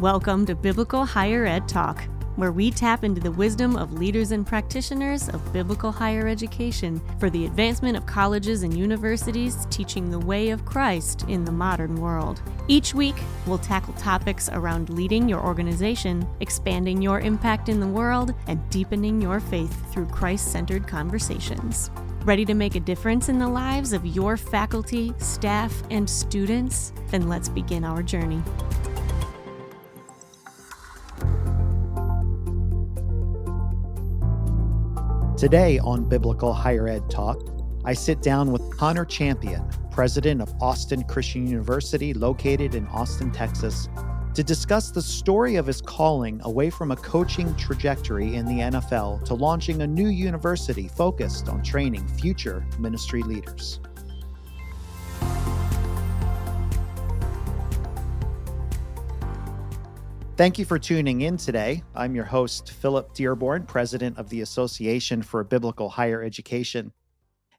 Welcome to Biblical Higher Ed Talk, where we tap into the wisdom of leaders and practitioners of biblical higher education for the advancement of colleges and universities teaching the way of Christ in the modern world. Each week, we'll tackle topics around leading your organization, expanding your impact in the world, and deepening your faith through Christ centered conversations. Ready to make a difference in the lives of your faculty, staff, and students? Then let's begin our journey. Today on Biblical Higher Ed Talk, I sit down with Connor Champion, president of Austin Christian University, located in Austin, Texas, to discuss the story of his calling away from a coaching trajectory in the NFL to launching a new university focused on training future ministry leaders. Thank you for tuning in today. I'm your host, Philip Dearborn, president of the Association for Biblical Higher Education.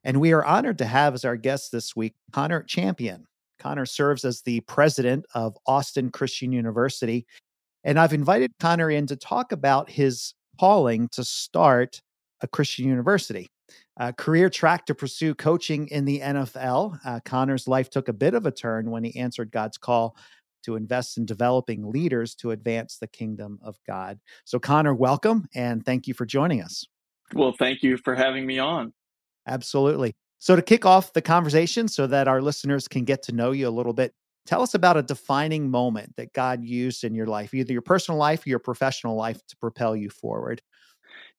And we are honored to have as our guest this week Connor Champion. Connor serves as the president of Austin Christian University. And I've invited Connor in to talk about his calling to start a Christian university. A career track to pursue coaching in the NFL. Uh, Connor's life took a bit of a turn when he answered God's call to invest in developing leaders to advance the kingdom of God. So, Connor, welcome and thank you for joining us. Well, thank you for having me on. Absolutely. So, to kick off the conversation so that our listeners can get to know you a little bit, tell us about a defining moment that God used in your life, either your personal life or your professional life, to propel you forward.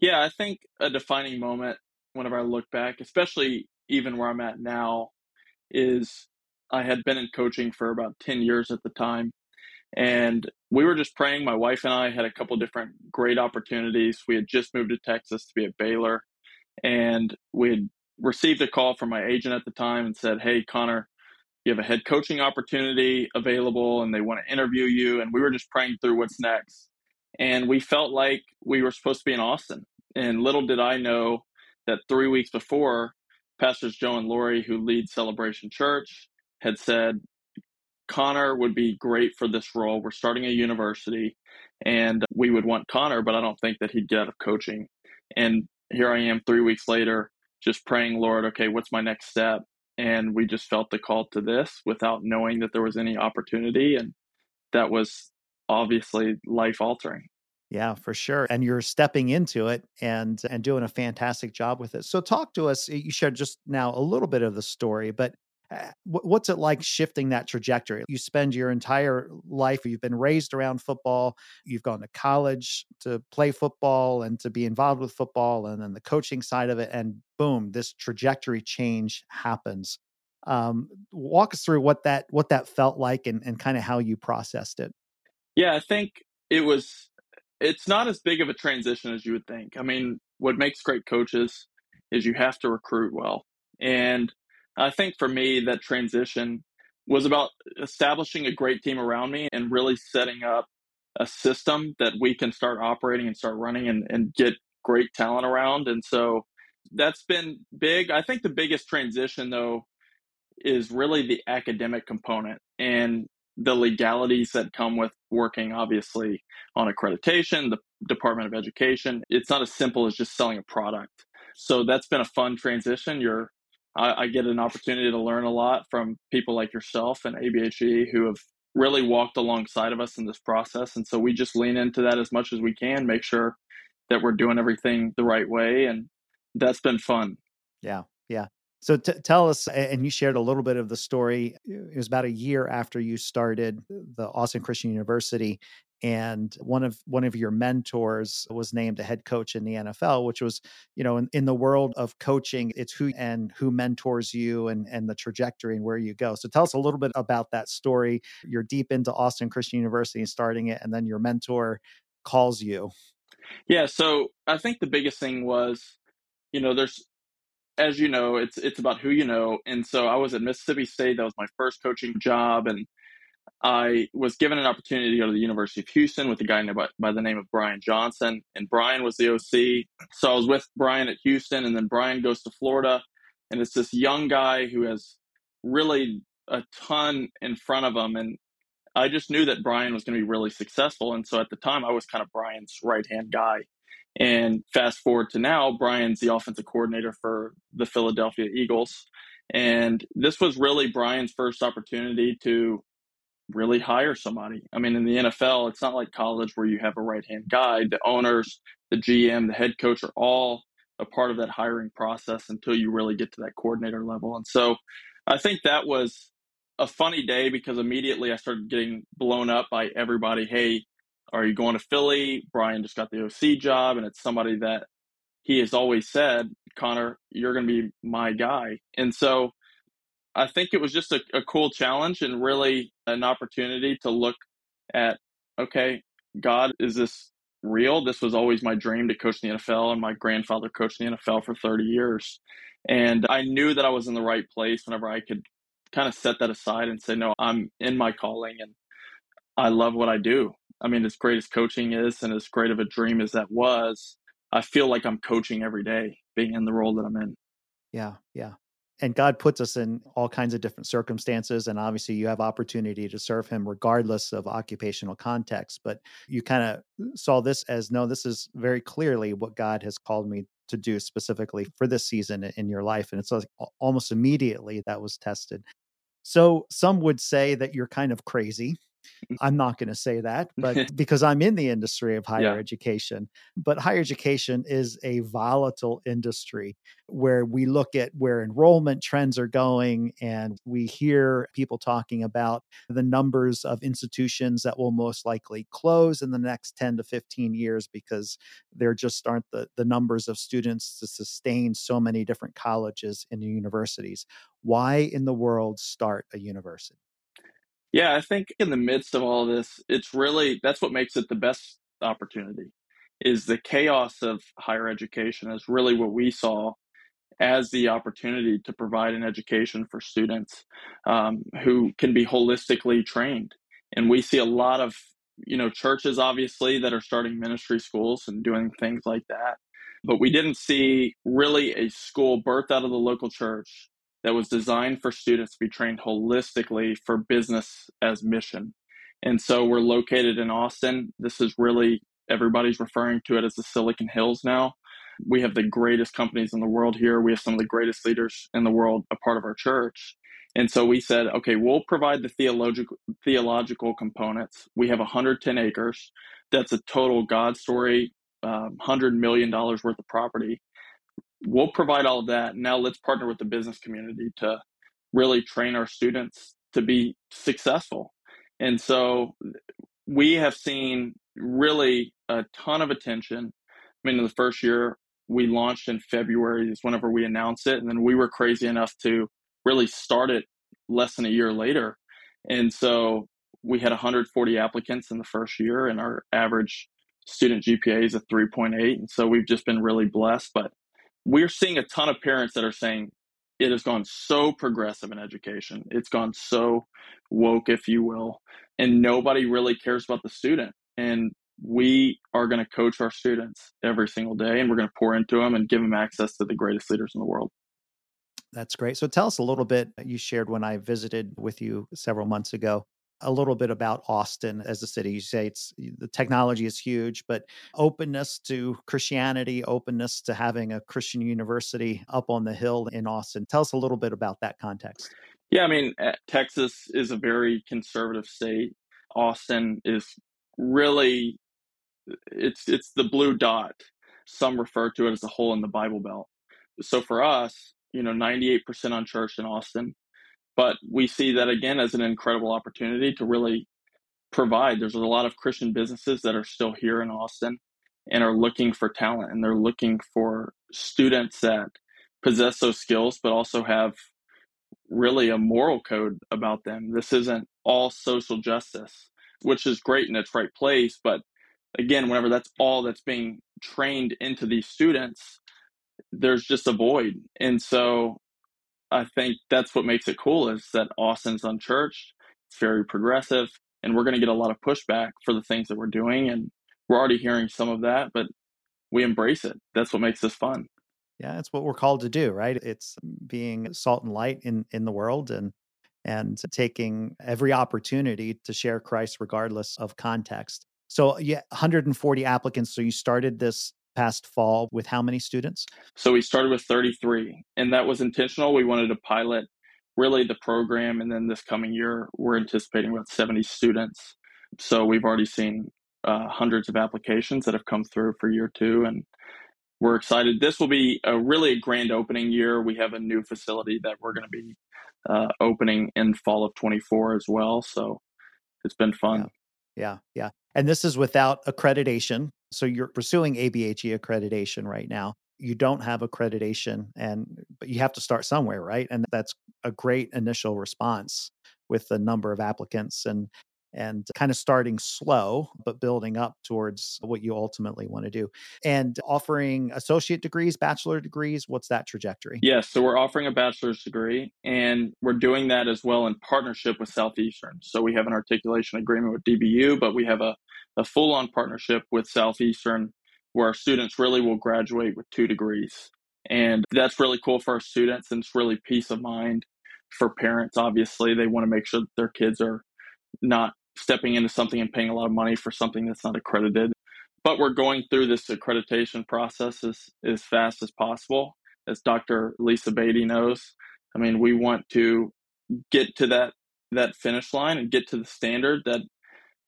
Yeah, I think a defining moment, whenever I look back, especially even where I'm at now, is I had been in coaching for about 10 years at the time. And we were just praying. My wife and I had a couple different great opportunities. We had just moved to Texas to be at Baylor. And we had received a call from my agent at the time and said, Hey, Connor, you have a head coaching opportunity available and they want to interview you. And we were just praying through what's next. And we felt like we were supposed to be in Austin. And little did I know that three weeks before, Pastors Joe and Lori, who lead Celebration Church, had said Connor would be great for this role. We're starting a university and we would want Connor, but I don't think that he'd get out of coaching. And here I am three weeks later, just praying, Lord, okay, what's my next step? And we just felt the call to this without knowing that there was any opportunity. And that was obviously life altering. Yeah, for sure. And you're stepping into it and and doing a fantastic job with it. So talk to us. You shared just now a little bit of the story, but what's it like shifting that trajectory? You spend your entire life, you've been raised around football, you've gone to college to play football and to be involved with football, and then the coaching side of it, and boom, this trajectory change happens. Um, walk us through what that what that felt like and, and kind of how you processed it. Yeah, I think it was. It's not as big of a transition as you would think. I mean, what makes great coaches is you have to recruit well, and I think for me, that transition was about establishing a great team around me and really setting up a system that we can start operating and start running and, and get great talent around. And so that's been big. I think the biggest transition, though, is really the academic component and the legalities that come with working, obviously, on accreditation, the Department of Education. It's not as simple as just selling a product. So that's been a fun transition. You're I, I get an opportunity to learn a lot from people like yourself and ABHE who have really walked alongside of us in this process. And so we just lean into that as much as we can, make sure that we're doing everything the right way. And that's been fun. Yeah. Yeah. So t- tell us, and you shared a little bit of the story. It was about a year after you started the Austin Christian University, and one of one of your mentors was named a head coach in the NFL, which was, you know, in, in the world of coaching, it's who and who mentors you and and the trajectory and where you go. So tell us a little bit about that story. You're deep into Austin Christian University and starting it, and then your mentor calls you. Yeah, so I think the biggest thing was, you know, there's as you know, it's it's about who you know. And so I was at Mississippi State. That was my first coaching job, and I was given an opportunity to go to the University of Houston with a guy by, by the name of Brian Johnson. And Brian was the OC. So I was with Brian at Houston, and then Brian goes to Florida. And it's this young guy who has really a ton in front of him. And I just knew that Brian was going to be really successful. And so at the time, I was kind of Brian's right hand guy. And fast forward to now, Brian's the offensive coordinator for the Philadelphia Eagles. And this was really Brian's first opportunity to really hire somebody. I mean, in the NFL, it's not like college where you have a right hand guy. The owners, the GM, the head coach are all a part of that hiring process until you really get to that coordinator level. And so I think that was a funny day because immediately I started getting blown up by everybody. Hey, are you going to Philly? Brian just got the OC job, and it's somebody that he has always said, Connor, you're going to be my guy. And so I think it was just a, a cool challenge and really an opportunity to look at, okay, God, is this real? This was always my dream to coach the NFL, and my grandfather coached the NFL for 30 years. And I knew that I was in the right place whenever I could kind of set that aside and say, no, I'm in my calling and I love what I do. I mean, as great as coaching is and as great of a dream as that was, I feel like I'm coaching every day, being in the role that I'm in. Yeah, yeah and God puts us in all kinds of different circumstances. And obviously, you have opportunity to serve Him regardless of occupational context. But you kind of uh, saw this as no, this is very clearly what God has called me to do specifically for this season in your life. And it's like almost immediately that was tested. So some would say that you're kind of crazy. I'm not going to say that, but because I'm in the industry of higher yeah. education. But higher education is a volatile industry where we look at where enrollment trends are going and we hear people talking about the numbers of institutions that will most likely close in the next 10 to 15 years because there just aren't the, the numbers of students to sustain so many different colleges and universities. Why in the world start a university? Yeah, I think in the midst of all of this, it's really that's what makes it the best opportunity is the chaos of higher education is really what we saw as the opportunity to provide an education for students um, who can be holistically trained. And we see a lot of you know churches obviously that are starting ministry schools and doing things like that but we didn't see really a school birthed out of the local church that was designed for students to be trained holistically for business as mission. And so we're located in Austin. This is really, everybody's referring to it as the Silicon Hills now. We have the greatest companies in the world here. We have some of the greatest leaders in the world a part of our church. And so we said, okay, we'll provide the theological theological components. We have 110 acres. That's a total God story, um, $100 million worth of property we'll provide all of that. Now let's partner with the business community to really train our students to be successful. And so we have seen really a ton of attention. I mean, in the first year, we launched in February is whenever we announced it. And then we were crazy enough to really start it less than a year later. And so we had 140 applicants in the first year, and our average student GPA is a 3.8. And so we've just been really blessed. But we're seeing a ton of parents that are saying it has gone so progressive in education. It's gone so woke, if you will, and nobody really cares about the student. And we are going to coach our students every single day and we're going to pour into them and give them access to the greatest leaders in the world. That's great. So tell us a little bit. Uh, you shared when I visited with you several months ago a little bit about Austin as a city. You say it's the technology is huge, but openness to Christianity, openness to having a Christian university up on the hill in Austin. Tell us a little bit about that context. Yeah, I mean, eh, Texas is a very conservative state. Austin is really it's it's the blue dot. Some refer to it as a hole in the Bible Belt. So for us, you know, 98% unchurched in Austin, but we see that again as an incredible opportunity to really provide. There's a lot of Christian businesses that are still here in Austin and are looking for talent and they're looking for students that possess those skills but also have really a moral code about them. This isn't all social justice, which is great in its right place, but again, whenever that's all that's being trained into these students, there's just a void. And so I think that's what makes it cool is that Austin's unchurched, it's very progressive, and we're going to get a lot of pushback for the things that we're doing. And we're already hearing some of that, but we embrace it. That's what makes this fun. Yeah, it's what we're called to do, right? It's being salt and light in in the world and and taking every opportunity to share Christ regardless of context. So, yeah, 140 applicants. So, you started this past fall with how many students? So, we started with 33, and that was intentional. We wanted to pilot really the program, and then this coming year, we're anticipating about 70 students. So, we've already seen uh, hundreds of applications that have come through for year two, and we're excited. This will be a really a grand opening year. We have a new facility that we're going to be uh, opening in fall of 24 as well. So it's been fun. Yeah. yeah, yeah. And this is without accreditation. So you're pursuing ABHE accreditation right now. You don't have accreditation, and but you have to start somewhere, right? And that's a great initial response with the number of applicants. And and kind of starting slow, but building up towards what you ultimately want to do. And offering associate degrees, bachelor degrees, what's that trajectory? Yes. So we're offering a bachelor's degree, and we're doing that as well in partnership with Southeastern. So we have an articulation agreement with DBU, but we have a, a full on partnership with Southeastern where our students really will graduate with two degrees. And that's really cool for our students, and it's really peace of mind for parents. Obviously, they want to make sure that their kids are not stepping into something and paying a lot of money for something that's not accredited. But we're going through this accreditation process as, as fast as possible. As Dr. Lisa Beatty knows, I mean, we want to get to that that finish line and get to the standard that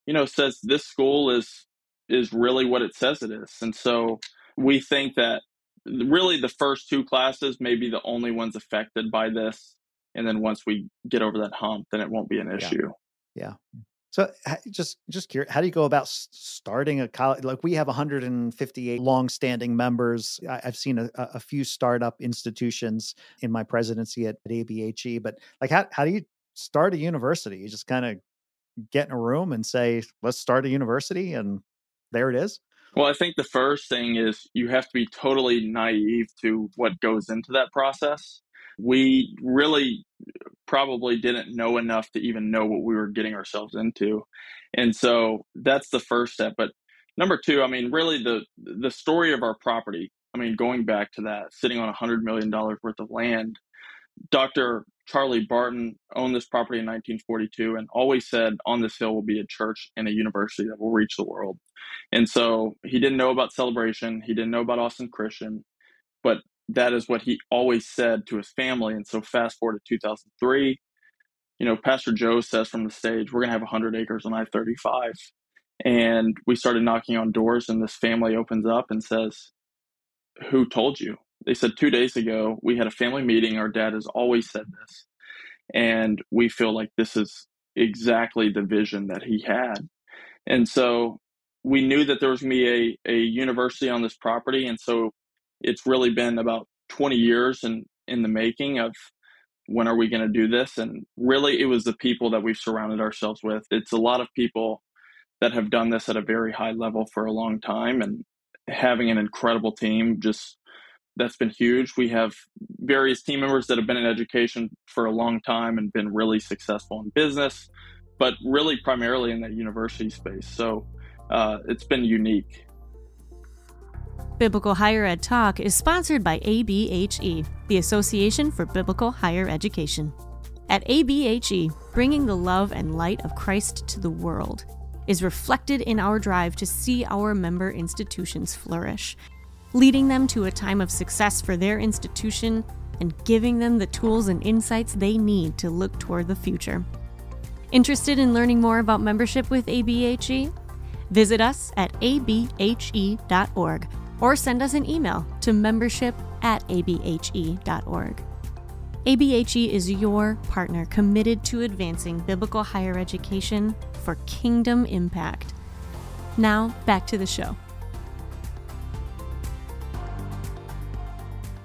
you know says this school is is really what it says it is. And so we think that really the first two classes may be the only ones affected by this. And then once we get over that hump, then it won't be an issue. Yeah. yeah. So just just curious, how do you go about starting a college? Like we have 158 long-standing members. I've seen a, a few startup institutions in my presidency at, at ABHE, but like how how do you start a university? You just kind of get in a room and say, "Let's start a university," and there it is. Well, I think the first thing is you have to be totally naive to what goes into that process. We really probably didn't know enough to even know what we were getting ourselves into. And so that's the first step. But number two, I mean, really the the story of our property. I mean, going back to that, sitting on a hundred million dollars worth of land. Dr. Charlie Barton owned this property in 1942 and always said, on this hill will be a church and a university that will reach the world. And so he didn't know about celebration. He didn't know about Austin Christian, but that is what he always said to his family. And so fast forward to 2003, you know, Pastor Joe says from the stage, we're going to have 100 acres on I-35. And we started knocking on doors and this family opens up and says, who told you? They said two days ago, we had a family meeting. Our dad has always said this. And we feel like this is exactly the vision that he had. And so we knew that there was going to be a, a university on this property. And so it's really been about 20 years in in the making of when are we going to do this and really it was the people that we've surrounded ourselves with. It's a lot of people that have done this at a very high level for a long time and having an incredible team just that's been huge. We have various team members that have been in education for a long time and been really successful in business but really primarily in that university space. So uh, it's been unique Biblical Higher Ed Talk is sponsored by ABHE, the Association for Biblical Higher Education. At ABHE, bringing the love and light of Christ to the world is reflected in our drive to see our member institutions flourish, leading them to a time of success for their institution and giving them the tools and insights they need to look toward the future. Interested in learning more about membership with ABHE? Visit us at abhe.org or send us an email to membership at abhe.org. ABHE is your partner committed to advancing biblical higher education for kingdom impact. Now, back to the show.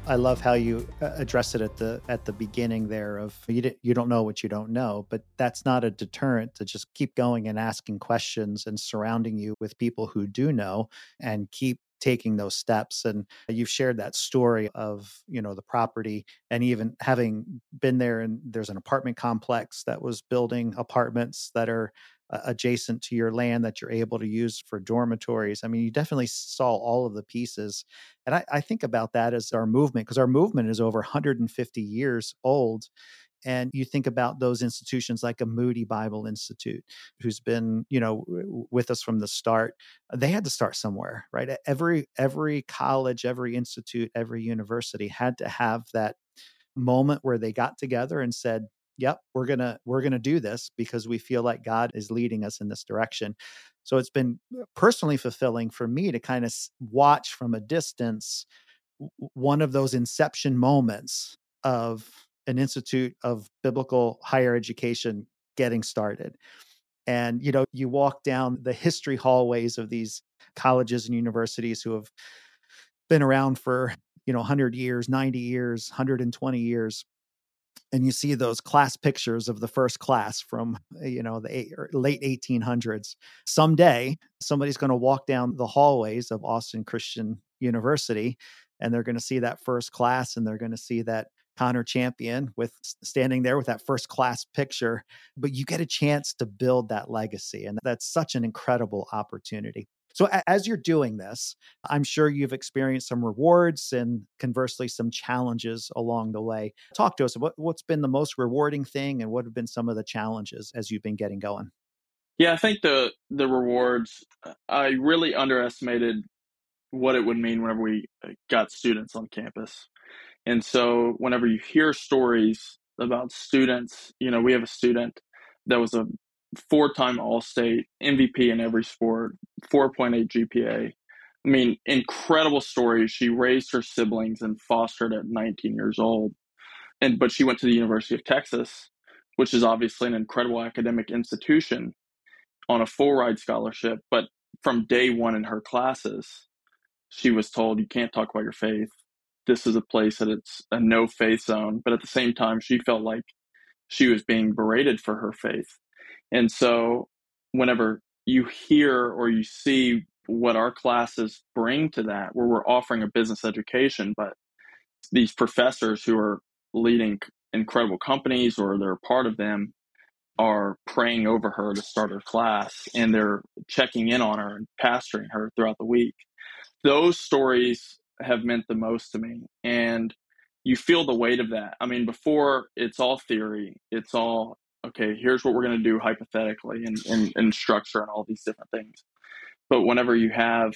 I love how you uh, address it at the at the beginning there of you you don't know what you don't know, but that's not a deterrent to just keep going and asking questions and surrounding you with people who do know and keep taking those steps and you've shared that story of you know the property and even having been there and there's an apartment complex that was building apartments that are uh, adjacent to your land that you're able to use for dormitories. I mean you definitely saw all of the pieces and i, I think about that as our movement because our movement is over 150 years old and you think about those institutions like a Moody Bible Institute, who's been, you know, with us from the start. They had to start somewhere, right? Every every college, every institute, every university had to have that moment where they got together and said, "Yep, we're gonna we're gonna do this because we feel like God is leading us in this direction." So it's been uh, personally fulfilling for me to kind of watch from a distance one of those inception moments of an institute of biblical higher education getting started. And, you know, you walk down the history hallways of these colleges and universities who have been around for, you know, 100 years, 90 years, 120 years. And you see those class pictures of the first class from, you know, the eight, er, late 1800s. Someday, somebody's going to walk down the hallways of Austin Christian University and they're going to see that first class and they're going to see that Connor Champion with standing there with that first class picture, but you get a chance to build that legacy. And that's such an incredible opportunity. So, as you're doing this, I'm sure you've experienced some rewards and conversely some challenges along the way. Talk to us. What, what's been the most rewarding thing and what have been some of the challenges as you've been getting going? Yeah, I think the the rewards uh, I really underestimated what it would mean whenever we uh, got students on campus. And so whenever you hear stories about students, you know, we have a student that was a four time All State MVP in every sport, 4.8 GPA. I mean, incredible story. She raised her siblings and fostered at 19 years old. And but she went to the University of Texas, which is obviously an incredible academic institution on a full ride scholarship. But from day one in her classes, she was told you can't talk about your faith this is a place that it's a no faith zone. But at the same time, she felt like she was being berated for her faith. And so whenever you hear or you see what our classes bring to that, where we're offering a business education, but these professors who are leading incredible companies or they're part of them are praying over her to start her class and they're checking in on her and pastoring her throughout the week. Those stories have meant the most to me. And you feel the weight of that. I mean, before it's all theory, it's all, okay, here's what we're going to do hypothetically and, and, and structure and all these different things. But whenever you have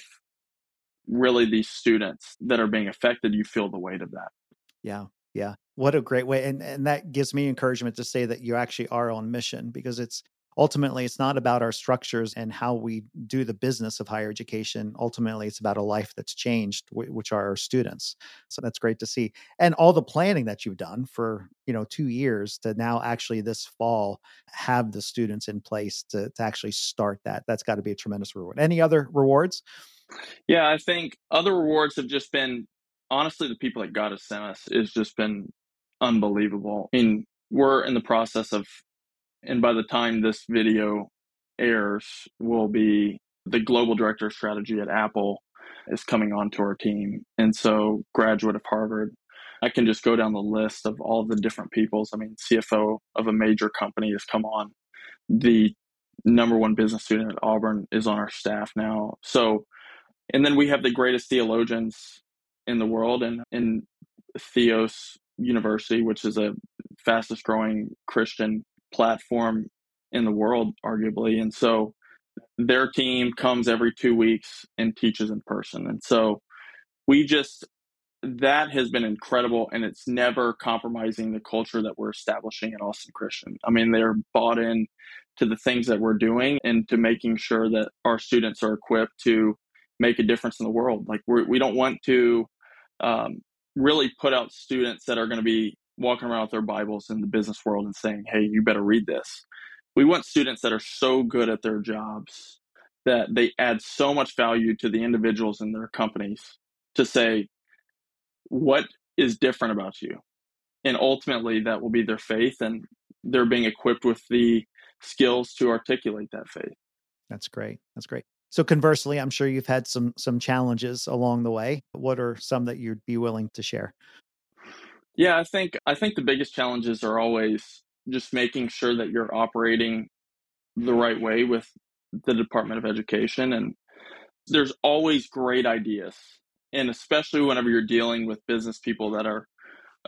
really these students that are being affected, you feel the weight of that. Yeah. Yeah. What a great way. And and that gives me encouragement to say that you actually are on mission because it's ultimately it's not about our structures and how we do the business of higher education. Ultimately it's about a life that's changed which are our students. So that's great to see. And all the planning that you've done for you know two years to now actually this fall have the students in place to, to actually start that. That's got to be a tremendous reward. Any other rewards? Yeah i think other rewards have just been honestly the people that god has sent us has just been unbelievable. I mean, we're in the process of and by the time this video airs, will be the global director of strategy at Apple is coming onto our team. And so, graduate of Harvard. I can just go down the list of all the different peoples. I mean, CFO of a major company has come on. The number one business student at Auburn is on our staff now. So, and then we have the greatest theologians in the world and in Theos University, which is a fastest growing Christian platform in the world, arguably. And so their team comes every two weeks and teaches in person. And so we just, that has been incredible and it's never compromising the culture that we're establishing at Austin Christian. I mean, they're bought in to the things that we're doing and to making sure that our students are equipped to make a difference in the world. Like we're, we do not want to um, really put out students that are going to be walking around with their Bibles in the business world and saying, hey, you better read this. We want students that are so good at their jobs that they add so much value to the individuals in their companies to say, what is different about you? And ultimately, that will be their faith, and they're being equipped with the skills to articulate that faith. That's great. That's great. So conversely, I'm sure you've had some some challenges along the way. What are some that you'd be willing to share? Yeah, I think I think the biggest challenges are always just making sure that you're operating the right way with the Department of Education and there's always great ideas and especially whenever you're dealing with business people that are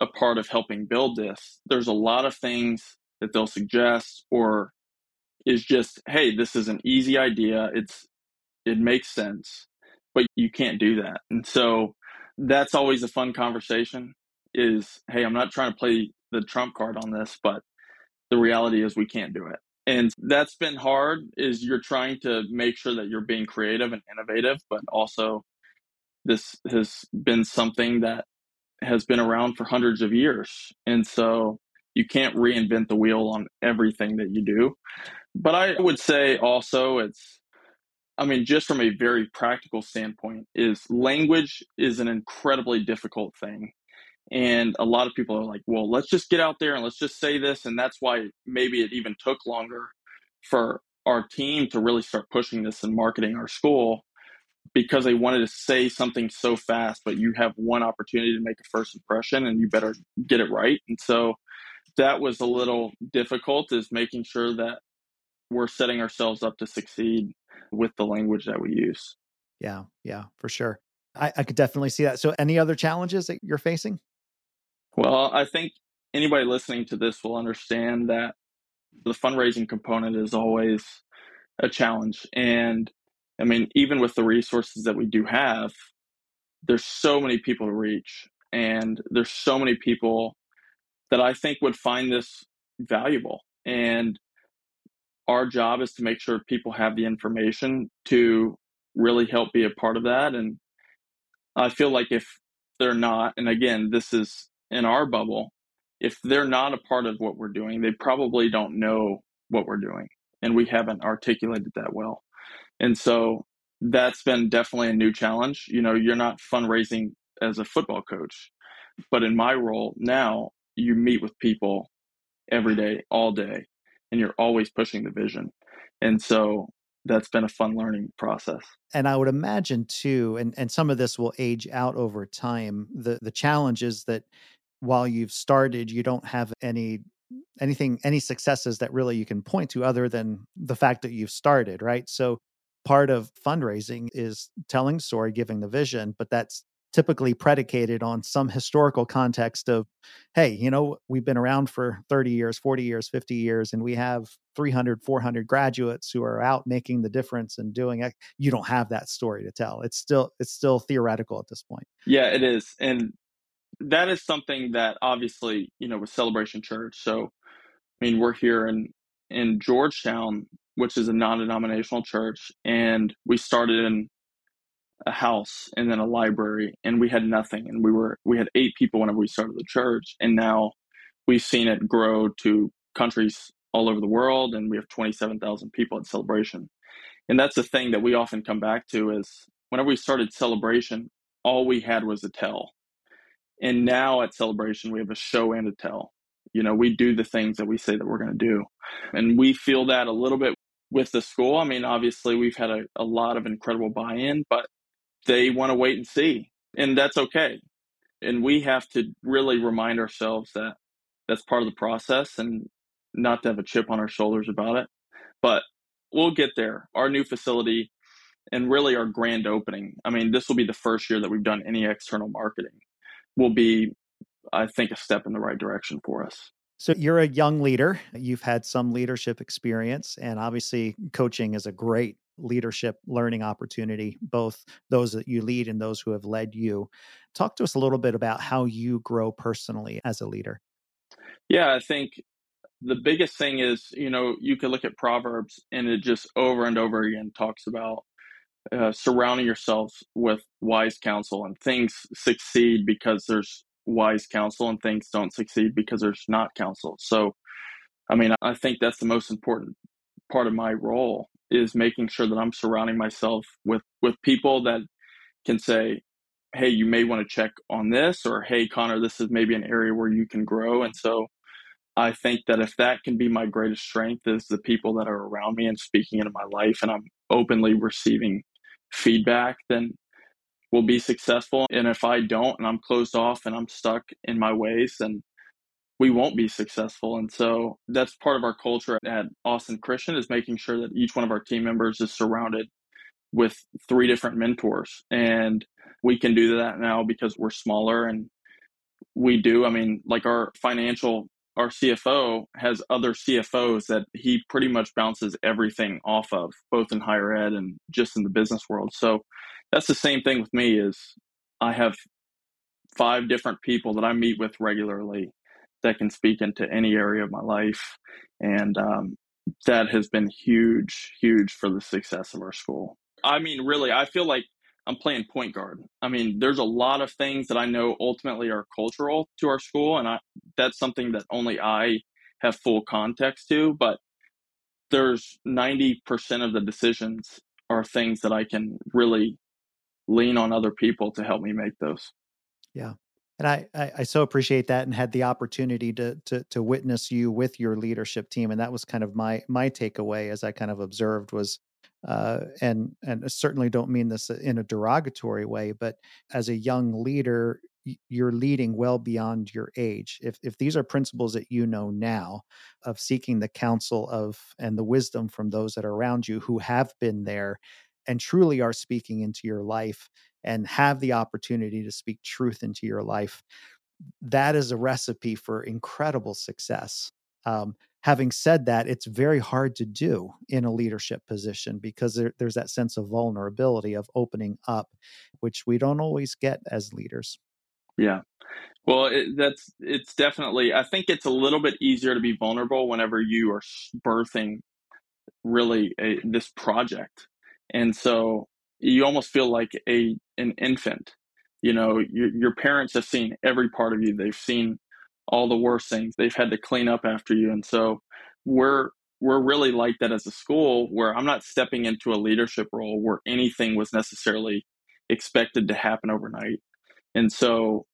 a part of helping build this, there's a lot of things that they'll suggest or is just, hey, this is an easy idea. It's it makes sense, but you can't do that. And so that's always a fun conversation is, hey, I'm not trying to play the trump card on this, but the reality is we can't do it. And that's been hard is you're trying to make sure that you're being creative and innovative, but also this has been something that has been around for hundreds of years. And so you can't reinvent the wheel on everything that you do. But I would say also it's I mean, just from a very practical standpoint, is language is an incredibly difficult thing. And a lot of people are like, well, let's just get out there and let's just say this. And that's why maybe it even took longer for our team to really start pushing this and marketing our school because they wanted to say something so fast, but you have one opportunity to make a first impression and you better get it right. And so that was a little difficult is making sure that we're setting ourselves up to succeed with the language that we use. Yeah, yeah, for sure. I, I could definitely see that. So, any other challenges that you're facing? Well, I think anybody listening to this will understand that the fundraising component is always a challenge. And I mean, even with the resources that we do have, there's so many people to reach. And there's so many people that I think would find this valuable. And our job is to make sure people have the information to really help be a part of that. And I feel like if they're not, and again, this is in our bubble, if they're not a part of what we're doing, they probably don't know what we're doing. And we haven't articulated that well. And so that's been definitely a new challenge. You know, you're not fundraising as a football coach, but in my role now, you meet with people every day, all day, and you're always pushing the vision. And so that's been a fun learning process. And I would imagine too, and, and some of this will age out over time, the the challenges that while you've started, you don't have any anything any successes that really you can point to other than the fact that you've started, right? So part of fundraising is telling story, giving the vision, but that's typically predicated on some historical context of hey you know we've been around for 30 years 40 years 50 years and we have 300 400 graduates who are out making the difference and doing it you don't have that story to tell it's still it's still theoretical at this point yeah it is and that is something that obviously you know with celebration church so i mean we're here in in georgetown which is a non-denominational church and we started in a house and then a library and we had nothing and we were we had eight people whenever we started the church and now we've seen it grow to countries all over the world and we have 27,000 people at celebration. And that's the thing that we often come back to is whenever we started celebration all we had was a tell and now at celebration we have a show and a tell you know we do the things that we say that we're going to do and we feel that a little bit with the school i mean obviously we've had a, a lot of incredible buy-in but they want to wait and see, and that's okay. And we have to really remind ourselves that that's part of the process and not to have a chip on our shoulders about it. But we'll get there. Our new facility and really our grand opening. I mean, this will be the first year that we've done any external marketing. Will be, I think, a step in the right direction for us. So you're a young leader. You've had some leadership experience, and obviously, coaching is a great leadership learning opportunity, both those that you lead and those who have led you. Talk to us a little bit about how you grow personally as a leader. Yeah, I think the biggest thing is, you know, you can look at Proverbs and it just over and over again talks about uh, surrounding yourselves with wise counsel and things succeed because there's wise counsel and things don't succeed because there's not counsel. So, I mean, I think that's the most important part of my role is making sure that I'm surrounding myself with with people that can say, "Hey, you may want to check on this," or "Hey, Connor, this is maybe an area where you can grow." And so, I think that if that can be my greatest strength, is the people that are around me and speaking into my life, and I'm openly receiving feedback, then we'll be successful. And if I don't, and I'm closed off and I'm stuck in my ways, then we won't be successful. And so that's part of our culture at Austin Christian is making sure that each one of our team members is surrounded with three different mentors. And we can do that now because we're smaller and we do. I mean, like our financial, our CFO has other CFOs that he pretty much bounces everything off of, both in higher ed and just in the business world. So that's the same thing with me. Is I have five different people that I meet with regularly that can speak into any area of my life, and um, that has been huge, huge for the success of our school. I mean, really, I feel like I'm playing point guard. I mean, there's a lot of things that I know ultimately are cultural to our school, and I, that's something that only I have full context to. But there's 90% of the decisions are things that I can really lean on other people to help me make those. Yeah. And I, I, I so appreciate that and had the opportunity to to to witness you with your leadership team. And that was kind of my my takeaway as I kind of observed was uh, and and I certainly don't mean this in a derogatory way, but as a young leader, you're leading well beyond your age. If if these are principles that you know now of seeking the counsel of and the wisdom from those that are around you who have been there and truly are speaking into your life and have the opportunity to speak truth into your life, that is a recipe for incredible success. Um, having said that, it's very hard to do in a leadership position because there, there's that sense of vulnerability of opening up, which we don't always get as leaders. Yeah. Well, it, that's it's definitely. I think it's a little bit easier to be vulnerable whenever you are birthing really a, this project, and so you almost feel like a an infant. You know, your your parents have seen every part of you. They've seen all the worst things. They've had to clean up after you, and so we're we're really like that as a school where I'm not stepping into a leadership role where anything was necessarily expected to happen overnight. And so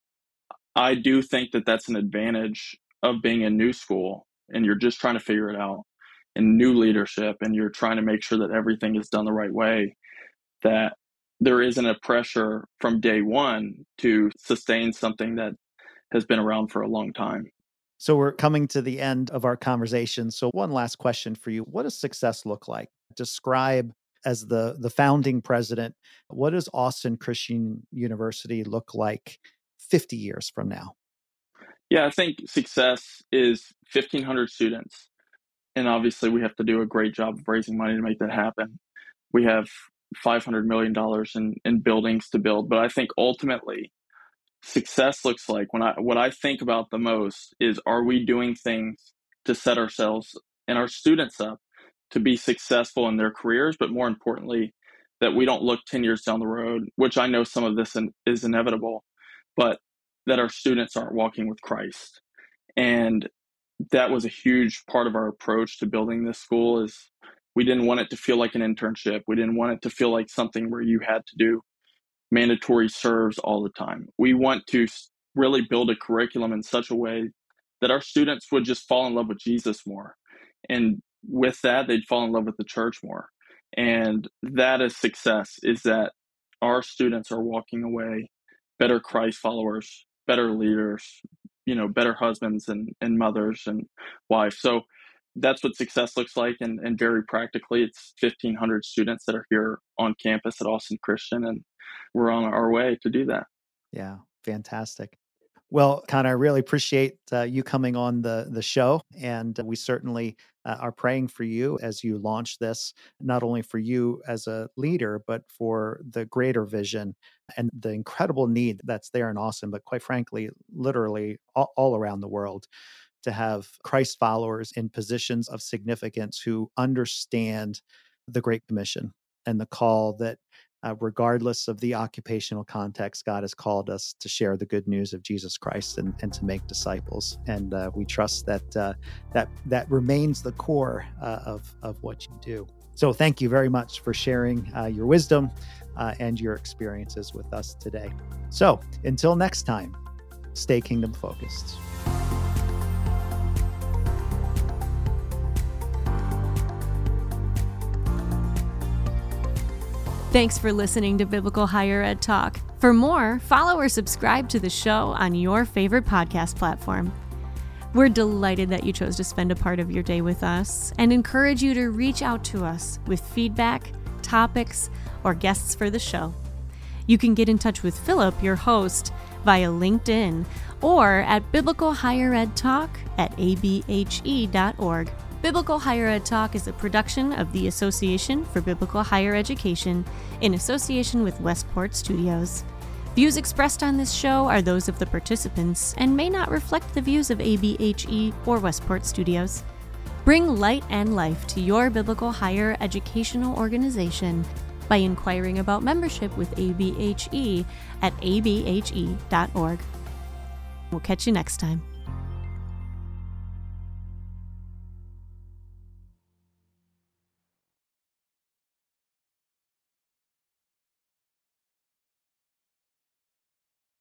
I do think that that's an advantage of being a new school and you're just trying to figure it out and new leadership and you're trying to make sure that everything is done the right way that there isn't a pressure from day one to sustain something that has been around for a long time. So we're coming to the end of our conversation. So one last question for you. What does success look like? Describe as the the founding president, what does Austin Christian University look like 50 years from now? Yeah, I think success is 1500 students. And obviously we have to do a great job of raising money to make that happen. We have $500 million in, in buildings to build. But I think ultimately, success looks like when I what I think about the most is are we doing things to set ourselves and our students up to be successful in their careers, but more importantly, that we don't look 10 years down the road, which I know some of this is inevitable, but that our students aren't walking with Christ. And that was a huge part of our approach to building this school is we didn't want it to feel like an internship. We didn't want it to feel like something where you had to do mandatory serves all the time. We want to really build a curriculum in such a way that our students would just fall in love with Jesus more. And with that, they'd fall in love with the church more. And that is success is that our students are walking away better Christ followers, better leaders, you know, better husbands and, and mothers and wives. So that's what success looks like. And, and very practically, it's 1,500 students that are here on campus at Austin Christian, and we're on our way to do that. Yeah, fantastic. Well, Connor, I really appreciate uh, you coming on the the show, and we certainly uh, are praying for you as you launch this. Not only for you as a leader, but for the greater vision and the incredible need that's there in Austin, but quite frankly, literally all, all around the world to have Christ followers in positions of significance who understand the Great Commission and the call that, uh, regardless of the occupational context, God has called us to share the good news of Jesus Christ and, and to make disciples. And uh, we trust that uh, that that remains the core uh, of of what you do. So, thank you very much for sharing uh, your wisdom uh, and your experiences with us today. So, until next time, stay kingdom focused. Thanks for listening to Biblical Higher Ed Talk. For more, follow or subscribe to the show on your favorite podcast platform. We're delighted that you chose to spend a part of your day with us and encourage you to reach out to us with feedback, topics, or guests for the show. You can get in touch with Philip, your host, via LinkedIn or at Biblical Higher Ed Talk at abhe.org. Biblical Higher Ed Talk is a production of the Association for Biblical Higher Education in association with Westport Studios. Views expressed on this show are those of the participants and may not reflect the views of ABHE or Westport Studios. Bring light and life to your biblical higher educational organization by inquiring about membership with ABHE at abhe.org. We'll catch you next time.